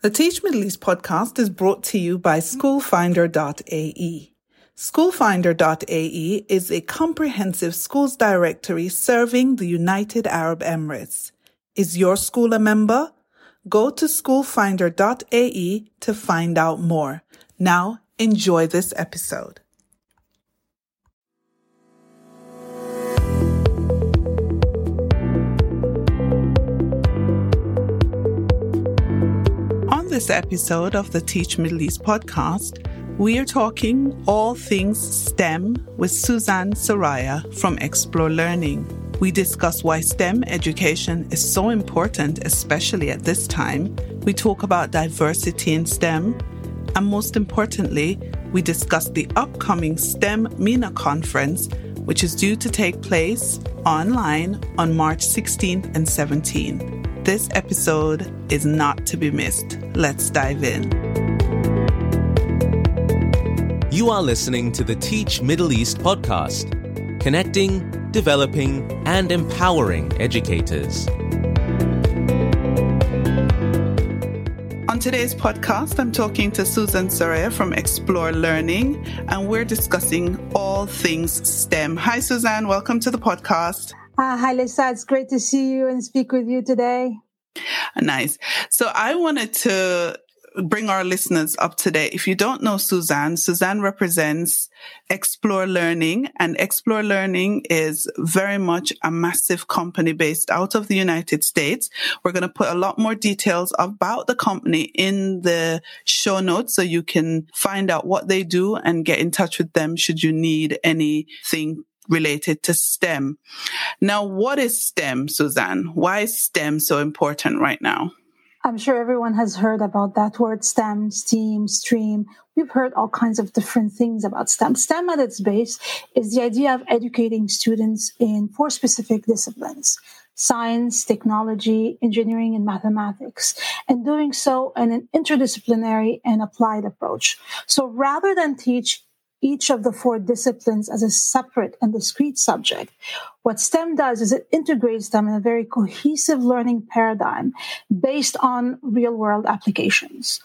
The Teach Middle East podcast is brought to you by schoolfinder.ae. Schoolfinder.ae is a comprehensive schools directory serving the United Arab Emirates. Is your school a member? Go to schoolfinder.ae to find out more. Now, enjoy this episode. This episode of the Teach Middle East podcast, we are talking all things STEM with Suzanne Soraya from Explore Learning. We discuss why STEM education is so important, especially at this time. We talk about diversity in STEM. And most importantly, we discuss the upcoming STEM MENA conference, which is due to take place online on March 16th and 17th. This episode is not to be missed. Let's dive in. You are listening to the Teach Middle East podcast, connecting, developing, and empowering educators. On today's podcast, I'm talking to Susan Soraya from Explore Learning, and we're discussing all things STEM. Hi, Suzanne. Welcome to the podcast. Uh, hi, Lisa. It's great to see you and speak with you today. Nice. So I wanted to bring our listeners up to date. If you don't know Suzanne, Suzanne represents Explore Learning and Explore Learning is very much a massive company based out of the United States. We're going to put a lot more details about the company in the show notes so you can find out what they do and get in touch with them should you need anything related to STEM. Now, what is STEM, Suzanne? Why is STEM so important right now? I'm sure everyone has heard about that word STEM, STEAM, STREAM. We've heard all kinds of different things about STEM. STEM at its base is the idea of educating students in four specific disciplines science, technology, engineering, and mathematics, and doing so in an interdisciplinary and applied approach. So rather than teach each of the four disciplines as a separate and discrete subject. What STEM does is it integrates them in a very cohesive learning paradigm based on real world applications.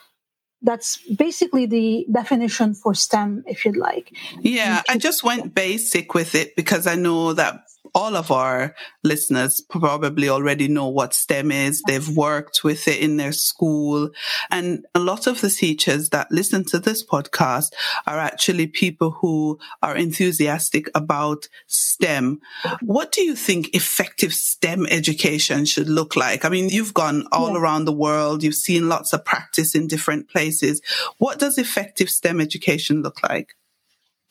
That's basically the definition for STEM, if you'd like. Yeah, I just went basic with it because I know that all of our listeners probably already know what STEM is. They've worked with it in their school. And a lot of the teachers that listen to this podcast are actually people who are enthusiastic about STEM. What do you think effective STEM education should look like? I mean, you've gone all yeah. around the world. You've seen lots of practice in different places. What does effective STEM education look like?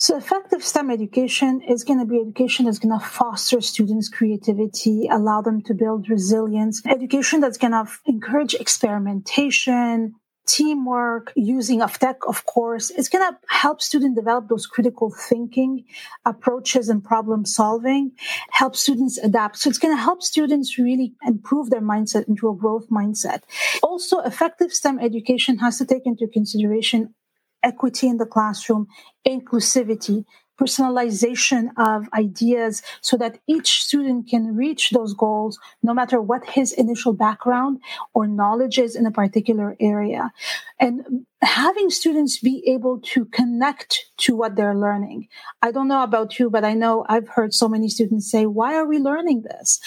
So effective STEM education is going to be education that's going to foster students' creativity, allow them to build resilience, education that's going to encourage experimentation, teamwork, using of tech, of course. It's going to help students develop those critical thinking approaches and problem solving, help students adapt. So it's going to help students really improve their mindset into a growth mindset. Also, effective STEM education has to take into consideration equity in the classroom, inclusivity, personalization of ideas so that each student can reach those goals no matter what his initial background or knowledge is in a particular area. And having students be able to connect to what they're learning. I don't know about you, but I know I've heard so many students say, why are we learning this?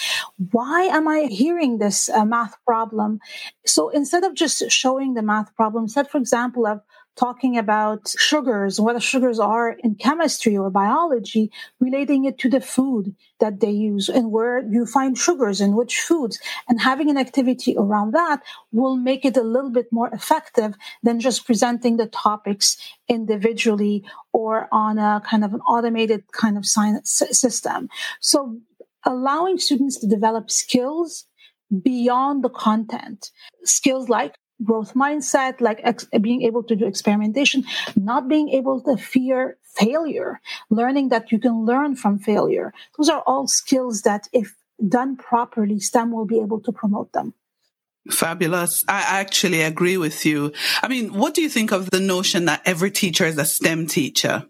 Why am I hearing this uh, math problem? So instead of just showing the math problem, said, for example, of talking about sugars, what sugars are in chemistry or biology, relating it to the food that they use and where you find sugars in which foods. And having an activity around that will make it a little bit more effective than just presenting the topics individually or on a kind of an automated kind of science system. So allowing students to develop skills beyond the content, skills like growth mindset, like ex- being able to do experimentation, not being able to fear failure, learning that you can learn from failure. Those are all skills that if done properly, STEM will be able to promote them. Fabulous. I actually agree with you. I mean, what do you think of the notion that every teacher is a STEM teacher?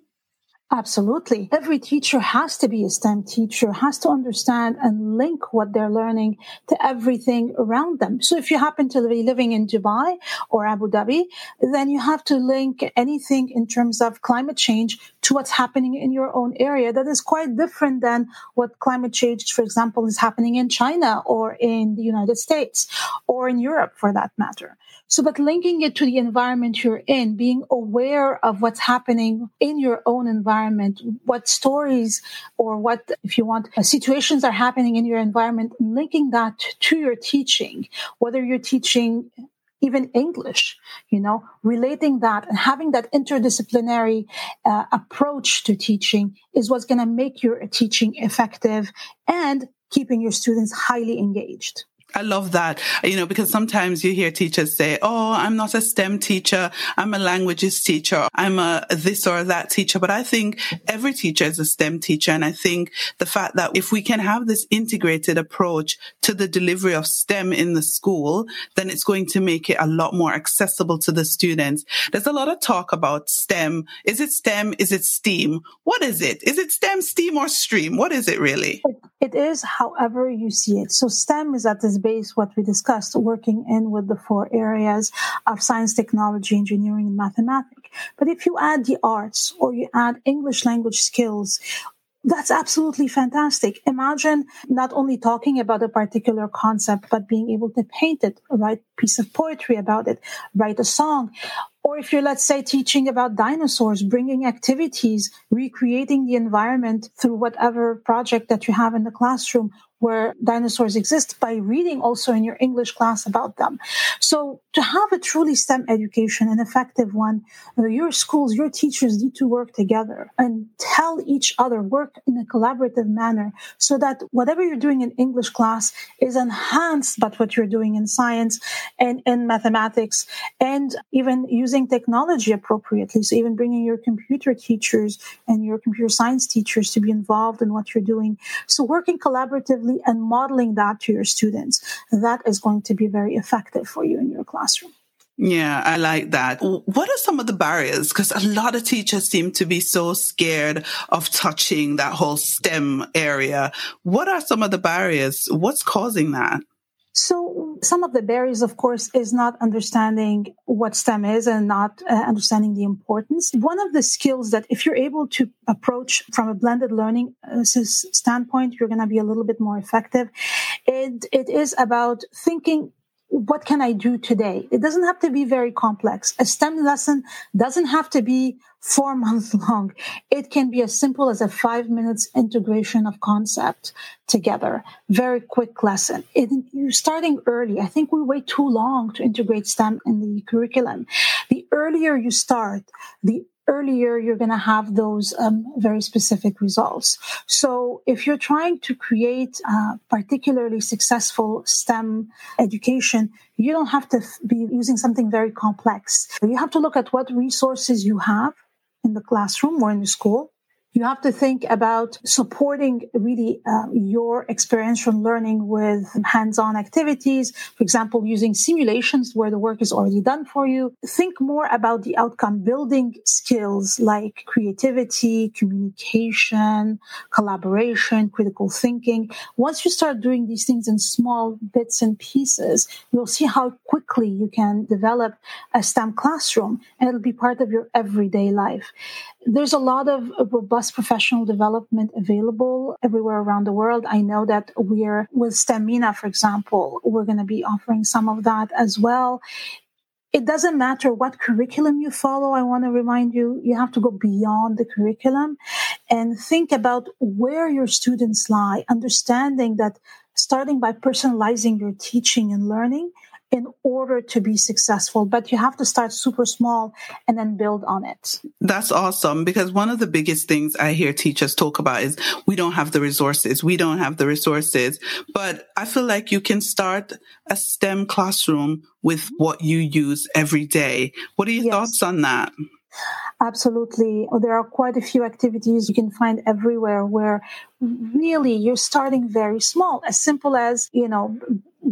Absolutely. Every teacher has to be a STEM teacher, has to understand and link what they're learning to everything around them. So if you happen to be living in Dubai or Abu Dhabi, then you have to link anything in terms of climate change to what's happening in your own area. That is quite different than what climate change, for example, is happening in China or in the United States or in Europe for that matter. So, but linking it to the environment you're in, being aware of what's happening in your own environment, what stories or what, if you want, uh, situations are happening in your environment, linking that to your teaching, whether you're teaching even English, you know, relating that and having that interdisciplinary uh, approach to teaching is what's going to make your teaching effective and keeping your students highly engaged. I love that, you know, because sometimes you hear teachers say, Oh, I'm not a STEM teacher. I'm a languages teacher. I'm a this or that teacher. But I think every teacher is a STEM teacher. And I think the fact that if we can have this integrated approach to the delivery of STEM in the school, then it's going to make it a lot more accessible to the students. There's a lot of talk about STEM. Is it STEM? Is it STEAM? What is it? Is it STEM, STEAM, or STREAM? What is it really? It is however you see it. So STEM is at this base what we discussed, working in with the four areas of science, technology, engineering, and mathematics. But if you add the arts or you add English language skills that's absolutely fantastic. Imagine not only talking about a particular concept, but being able to paint it, write a piece of poetry about it, write a song. Or if you're, let's say, teaching about dinosaurs, bringing activities, recreating the environment through whatever project that you have in the classroom, where dinosaurs exist by reading also in your English class about them. So to have a truly STEM education, an effective one, uh, your schools, your teachers need to work together and tell each other, work in a collaborative manner so that whatever you're doing in English class is enhanced by what you're doing in science and in mathematics and even using technology appropriately. So even bringing your computer teachers and your computer science teachers to be involved in what you're doing. So working collaboratively and modeling that to your students, that is going to be very effective for you in your classroom. Yeah, I like that. What are some of the barriers? Because a lot of teachers seem to be so scared of touching that whole STEM area. What are some of the barriers? What's causing that? So some of the barriers, of course, is not understanding what STEM is and not uh, understanding the importance. One of the skills that if you're able to approach from a blended learning uh, standpoint, you're going to be a little bit more effective. It, it is about thinking what can I do today? It doesn't have to be very complex. A STEM lesson doesn't have to be four months long. It can be as simple as a five minutes integration of concept together. Very quick lesson. It, you're starting early. I think we wait too long to integrate STEM in the curriculum. The earlier you start, the earlier you're going to have those um, very specific results. So if you're trying to create a particularly successful STEM education, you don't have to be using something very complex. You have to look at what resources you have in the classroom or in the school you have to think about supporting really uh, your experiential learning with hands-on activities. For example, using simulations where the work is already done for you. Think more about the outcome building skills like creativity, communication, collaboration, critical thinking. Once you start doing these things in small bits and pieces, you'll see how quickly you can develop a STEM classroom and it'll be part of your everyday life. There's a lot of robust professional development available everywhere around the world. I know that we're with STEM MENA, for example, we're going to be offering some of that as well. It doesn't matter what curriculum you follow. I want to remind you, you have to go beyond the curriculum and think about where your students lie, understanding that starting by personalizing your teaching and learning in order to be successful, but you have to start super small and then build on it. That's awesome because one of the biggest things I hear teachers talk about is we don't have the resources. We don't have the resources, but I feel like you can start a STEM classroom with what you use every day. What are your yes. thoughts on that? Absolutely. There are quite a few activities you can find everywhere where really you're starting very small, as simple as, you know,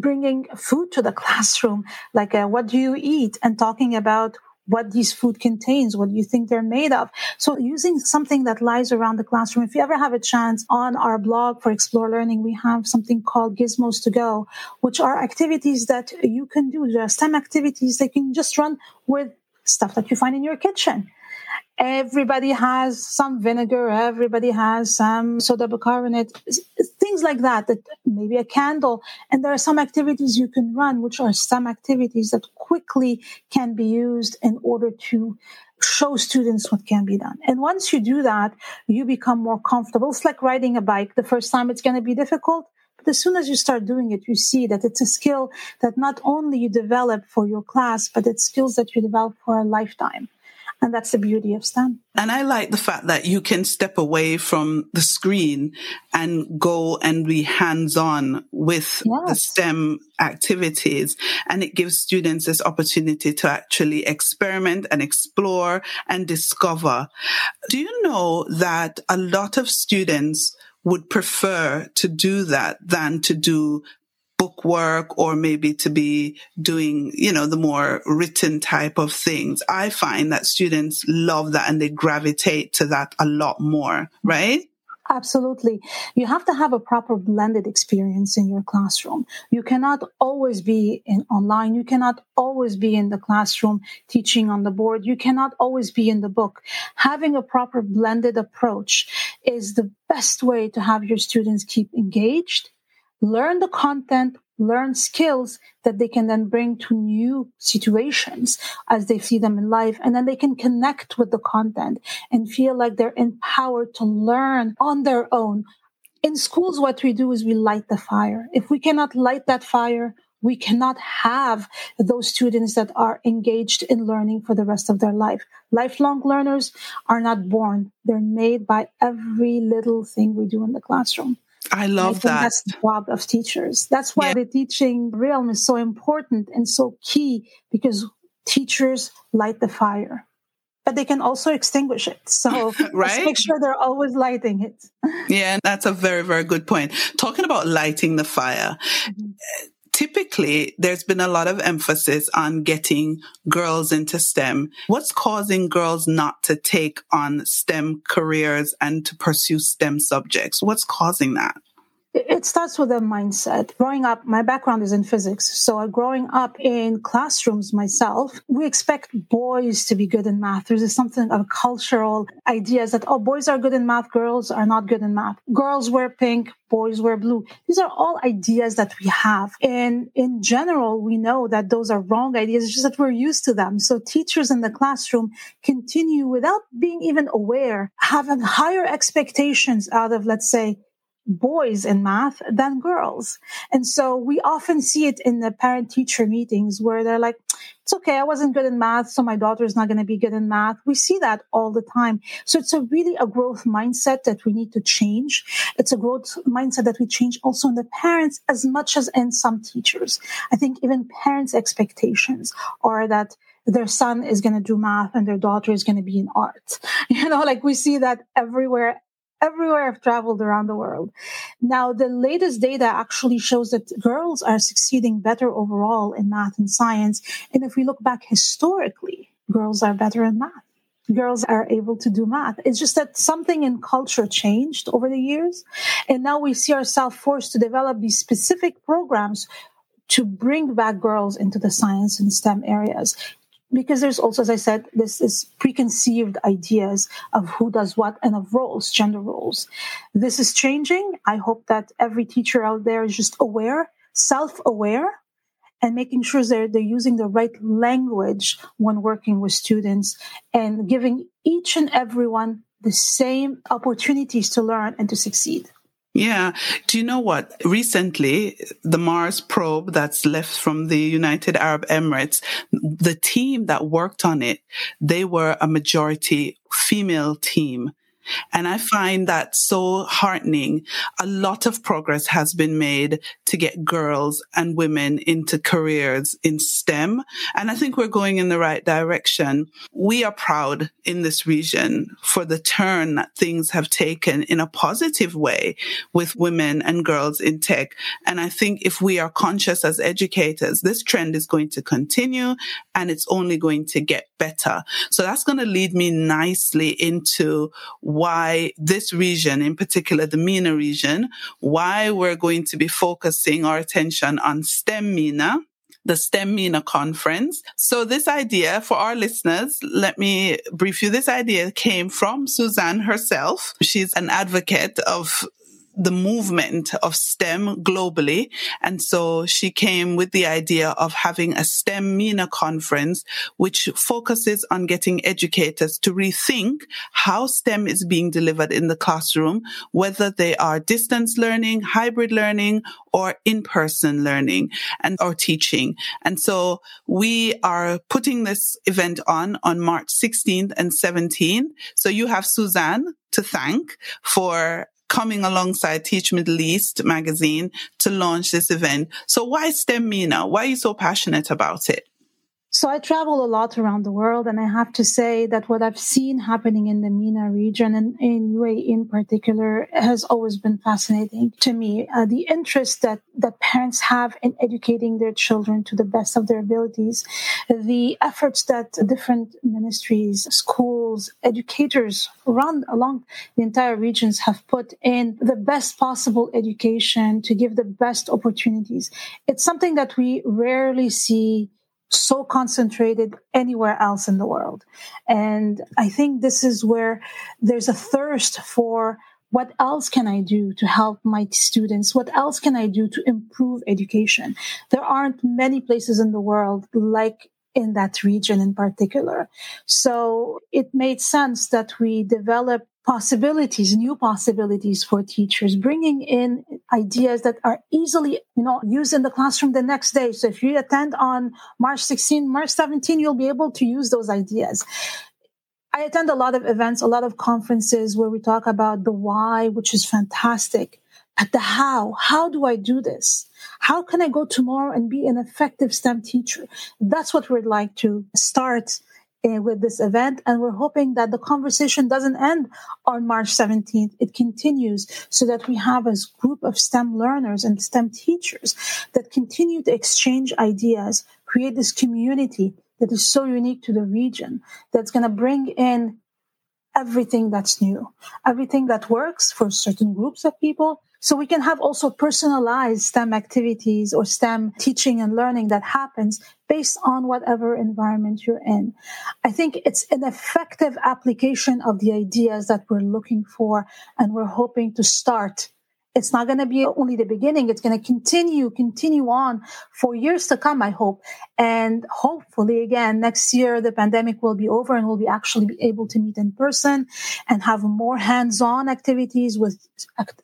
bringing food to the classroom, like uh, what do you eat and talking about what these food contains, what you think they're made of. So using something that lies around the classroom. If you ever have a chance on our blog for Explore Learning, we have something called Gizmos to Go, which are activities that you can do. There are STEM activities that you can just run with stuff that you find in your kitchen everybody has some vinegar, everybody has some soda bicarbonate, things like that, that maybe a candle. And there are some activities you can run, which are some activities that quickly can be used in order to show students what can be done. And once you do that, you become more comfortable. It's like riding a bike. The first time it's going to be difficult. But as soon as you start doing it, you see that it's a skill that not only you develop for your class, but it's skills that you develop for a lifetime. And that's the beauty of STEM. And I like the fact that you can step away from the screen and go and be hands on with yes. the STEM activities. And it gives students this opportunity to actually experiment and explore and discover. Do you know that a lot of students would prefer to do that than to do book work or maybe to be doing, you know, the more written type of things. I find that students love that and they gravitate to that a lot more, right? Absolutely. You have to have a proper blended experience in your classroom. You cannot always be in online. You cannot always be in the classroom teaching on the board. You cannot always be in the book. Having a proper blended approach is the best way to have your students keep engaged learn the content, learn skills that they can then bring to new situations as they see them in life. And then they can connect with the content and feel like they're empowered to learn on their own. In schools, what we do is we light the fire. If we cannot light that fire, we cannot have those students that are engaged in learning for the rest of their life. Lifelong learners are not born. They're made by every little thing we do in the classroom. I love I that. That's the job of teachers. That's why yeah. the teaching realm is so important and so key because teachers light the fire, but they can also extinguish it. So right? make sure they're always lighting it. Yeah, that's a very, very good point. Talking about lighting the fire. Mm-hmm typically there's been a lot of emphasis on getting girls into STEM. What's causing girls not to take on STEM careers and to pursue STEM subjects? What's causing that? It starts with a mindset. Growing up, my background is in physics. So uh, growing up in classrooms myself, we expect boys to be good in math. There's something of cultural ideas that, oh, boys are good in math, girls are not good in math. Girls wear pink, boys wear blue. These are all ideas that we have. And in general, we know that those are wrong ideas. It's just that we're used to them. So teachers in the classroom continue without being even aware, having higher expectations out of, let's say, boys in math than girls. And so we often see it in the parent teacher meetings where they're like, it's okay. I wasn't good in math. So my daughter is not going to be good in math. We see that all the time. So it's a really a growth mindset that we need to change. It's a growth mindset that we change also in the parents as much as in some teachers. I think even parents expectations are that their son is going to do math and their daughter is going to be in art. You know, like we see that everywhere everywhere I've traveled around the world. Now, the latest data actually shows that girls are succeeding better overall in math and science. And if we look back historically, girls are better in math. Girls are able to do math. It's just that something in culture changed over the years. And now we see ourselves forced to develop these specific programs to bring back girls into the science and STEM areas because there's also, as I said, this is preconceived ideas of who does what and of roles, gender roles. This is changing. I hope that every teacher out there is just aware, self-aware, and making sure they're, they're using the right language when working with students and giving each and everyone the same opportunities to learn and to succeed. Yeah. Do you know what? Recently, the Mars probe that's left from the United Arab Emirates, the team that worked on it, they were a majority female team. And I find that so heartening. A lot of progress has been made to get girls and women into careers in STEM. And I think we're going in the right direction. We are proud in this region for the turn that things have taken in a positive way with women and girls in tech. And I think if we are conscious as educators, this trend is going to continue and it's only going to get better. So that's going to lead me nicely into why this region, in particular the MENA region, why we're going to be focusing our attention on STEM MENA the STEM MENA conference. So this idea for our listeners, let me brief you. This idea came from Suzanne herself. She's an advocate of the movement of STEM globally. And so she came with the idea of having a STEM MENA conference, which focuses on getting educators to rethink how STEM is being delivered in the classroom, whether they are distance learning, hybrid learning, or in-person learning and or teaching. And so we are putting this event on on March 16th and 17th. So you have Suzanne to thank for coming alongside Teach Middle East magazine to launch this event. So why STEM MENA? Why are you so passionate about it? So I travel a lot around the world, and I have to say that what I've seen happening in the MENA region and in UAE in particular has always been fascinating to me. Uh, the interest that, that parents have in educating their children to the best of their abilities, the efforts that different ministries, schools, educators around along the entire regions have put in the best possible education to give the best opportunities. It's something that we rarely see so concentrated anywhere else in the world. And I think this is where there's a thirst for what else can I do to help my students? What else can I do to improve education? There aren't many places in the world like in that region in particular. So it made sense that we develop possibilities, new possibilities for teachers, bringing in ideas that are easily, you know, used in the classroom the next day. So if you attend on March 16, March 17, you'll be able to use those ideas. I attend a lot of events, a lot of conferences where we talk about the why, which is fantastic. But the how, how do I do this? How can I go tomorrow and be an effective STEM teacher? That's what we'd like to start uh, with this event. And we're hoping that the conversation doesn't end on March 17th. It continues so that we have a group of STEM learners and STEM teachers that continue to exchange ideas, create this community that is so unique to the region that's going to bring in everything that's new, everything that works for certain groups of people so we can have also personalized STEM activities or STEM teaching and learning that happens based on whatever environment you're in. I think it's an effective application of the ideas that we're looking for and we're hoping to start it's not going to be only the beginning. It's going to continue, continue on for years to come, I hope. And hopefully again, next year, the pandemic will be over and we'll be actually be able to meet in person and have more hands-on activities with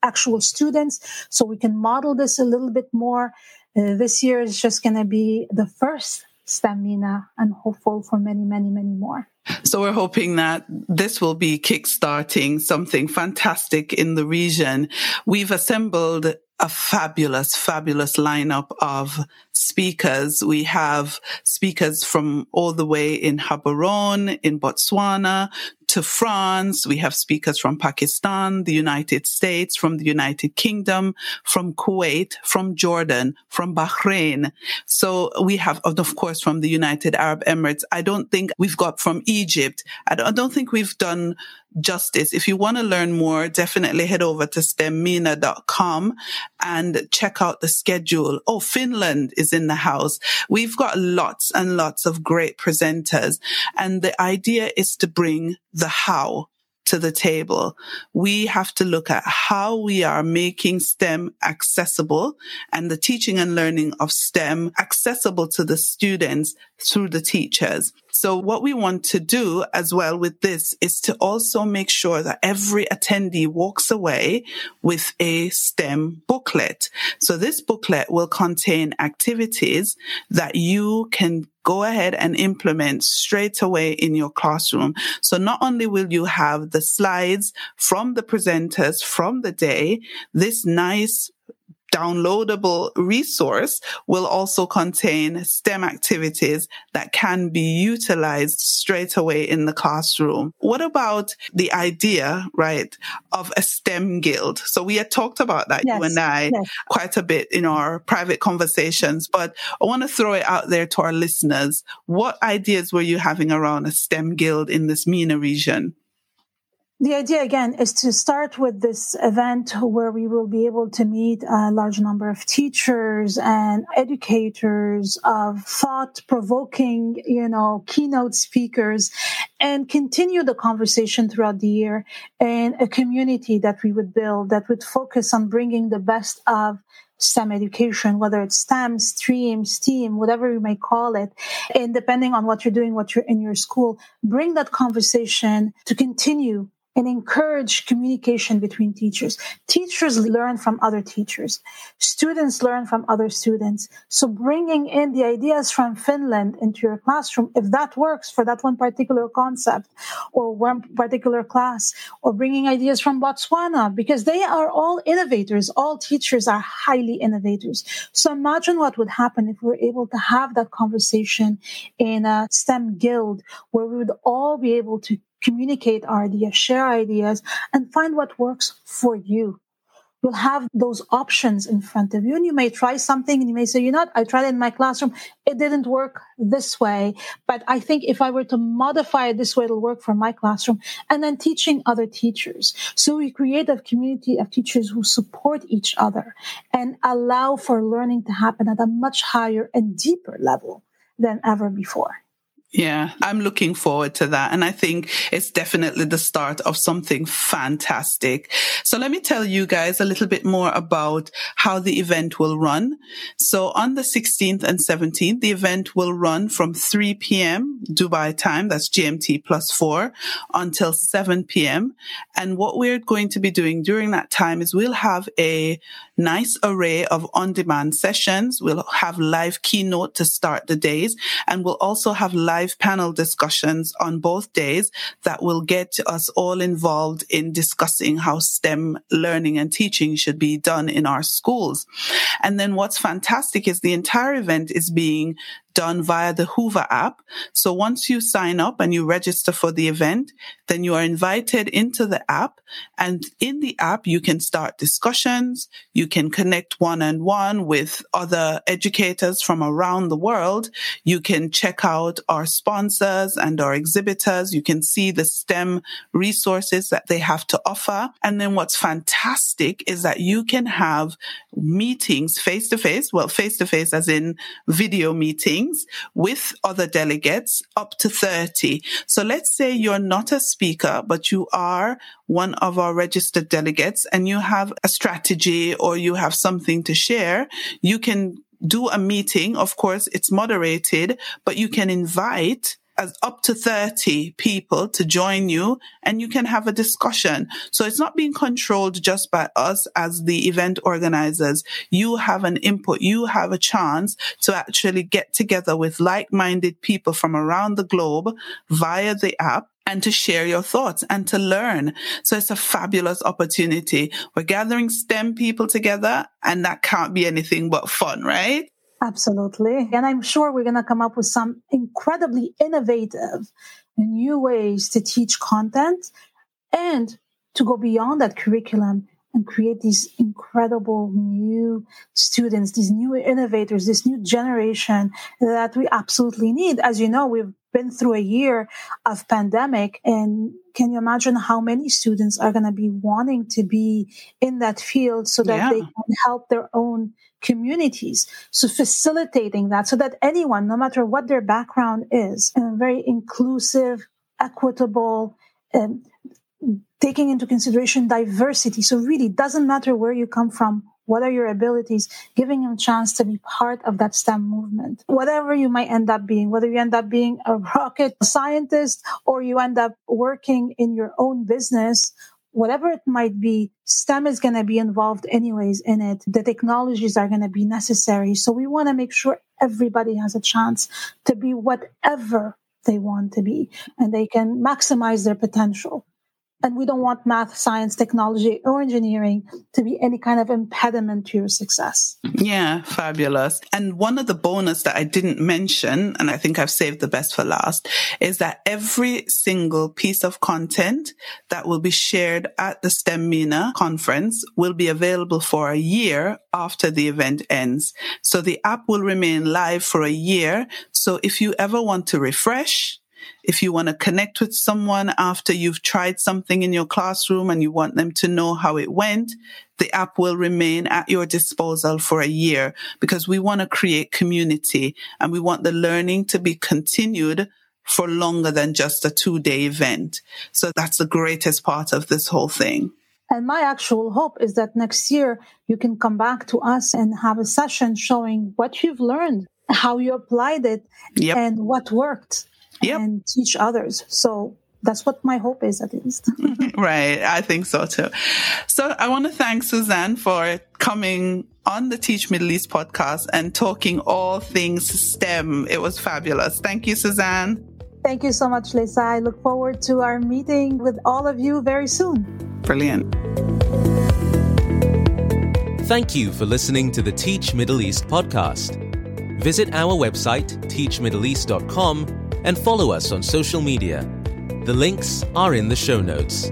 actual students. So we can model this a little bit more. Uh, this year is just going to be the first STEM MENA and hopeful for many, many, many more. So we're hoping that this will be kickstarting something fantastic in the region. We've assembled a fabulous, fabulous lineup of speakers. We have speakers from all the way in Gaborone, in Botswana, to France. We have speakers from Pakistan, the United States, from the United Kingdom, from Kuwait, from Jordan, from Bahrain. So we have, of course, from the United Arab Emirates. I don't think we've got from Egypt. I don't think we've done justice. If you want to learn more, definitely head over to stemmena.com and check out the schedule. Oh, Finland is in the house. We've got lots and lots of great presenters. And the idea is to bring the how to the table. We have to look at how we are making STEM accessible and the teaching and learning of STEM accessible to the students through the teachers. So what we want to do as well with this is to also make sure that every attendee walks away with a STEM booklet. So this booklet will contain activities that you can go ahead and implement straight away in your classroom. So not only will you have the slides from the presenters from the day, this nice downloadable resource will also contain STEM activities that can be utilized straight away in the classroom. What about the idea, right, of a STEM guild? So we had talked about that, yes. you and I, yes. quite a bit in our private conversations, but I want to throw it out there to our listeners. What ideas were you having around a STEM guild in this MENA region? The idea again is to start with this event where we will be able to meet a large number of teachers and educators of thought provoking, you know, keynote speakers and continue the conversation throughout the year in a community that we would build that would focus on bringing the best of STEM education, whether it's STEM, STREAM, STEAM, whatever you may call it. And depending on what you're doing, what you're in your school, bring that conversation to continue and encourage communication between teachers. Teachers learn from other teachers. Students learn from other students. So bringing in the ideas from Finland into your classroom, if that works for that one particular concept or one particular class, or bringing ideas from Botswana, because they are all innovators. All teachers are highly innovators. So imagine what would happen if we were able to have that conversation in a STEM guild where we would all be able to communicate ideas, share ideas, and find what works for you. You'll have those options in front of you, and you may try something and you may say, you know what, I tried it in my classroom. It didn't work this way. But I think if I were to modify it this way, it'll work for my classroom. And then teaching other teachers. So we create a community of teachers who support each other and allow for learning to happen at a much higher and deeper level than ever before. Yeah, I'm looking forward to that. And I think it's definitely the start of something fantastic. So let me tell you guys a little bit more about how the event will run. So on the 16th and 17th, the event will run from 3 p.m. Dubai time. That's GMT plus four until 7 p.m. And what we're going to be doing during that time is we'll have a nice array of on-demand sessions. We'll have live keynote to start the days and we'll also have live panel discussions on both days that will get us all involved in discussing how STEM learning and teaching should be done in our schools. And then what's fantastic is the entire event is being done via the Whova app. So once you sign up and you register for the event, then you are invited into the app. And in the app, you can start discussions. You can connect one on one with other educators from around the world. You can check out our sponsors and our exhibitors. You can see the STEM resources that they have to offer. And then what's fantastic is that you can have meetings face to face. Well, face to face as in video meetings meetings with other delegates up to 30. So let's say you're not a speaker, but you are one of our registered delegates and you have a strategy or you have something to share. You can do a meeting. Of course, it's moderated, but you can invite as up to 30 people to join you and you can have a discussion. So it's not being controlled just by us as the event organizers. You have an input. You have a chance to actually get together with like-minded people from around the globe via the app and to share your thoughts and to learn. So it's a fabulous opportunity. We're gathering STEM people together and that can't be anything but fun, right? Absolutely. And I'm sure we're going to come up with some incredibly innovative new ways to teach content and to go beyond that curriculum and create these incredible new students, these new innovators, this new generation that we absolutely need. As you know, we've been through a year of pandemic and can you imagine how many students are going to be wanting to be in that field so that yeah. they can help their own communities. So facilitating that so that anyone, no matter what their background is, in a very inclusive, equitable, um, taking into consideration diversity. So really doesn't matter where you come from. What are your abilities? Giving them a chance to be part of that STEM movement. Whatever you might end up being, whether you end up being a rocket scientist or you end up working in your own business whatever it might be, STEM is going to be involved anyways in it. The technologies are going to be necessary. So we want to make sure everybody has a chance to be whatever they want to be and they can maximize their potential. And we don't want math, science, technology, or engineering to be any kind of impediment to your success. Yeah, fabulous. And one of the bonus that I didn't mention, and I think I've saved the best for last, is that every single piece of content that will be shared at the STEM MENA conference will be available for a year after the event ends. So the app will remain live for a year. So if you ever want to refresh, if you want to connect with someone after you've tried something in your classroom and you want them to know how it went, the app will remain at your disposal for a year because we want to create community and we want the learning to be continued for longer than just a two day event. So that's the greatest part of this whole thing. And my actual hope is that next year you can come back to us and have a session showing what you've learned, how you applied it, yep. and what worked yep. and teach others. So that's what my hope is at least. right. I think so too. So I want to thank Suzanne for coming on the Teach Middle East podcast and talking all things STEM. It was fabulous. Thank you, Suzanne. Thank you so much, Lisa. I look forward to our meeting with all of you very soon. Brilliant. Thank you for listening to the Teach Middle East podcast. Visit our website, teachmiddleeast.com and follow us on social media. The links are in the show notes.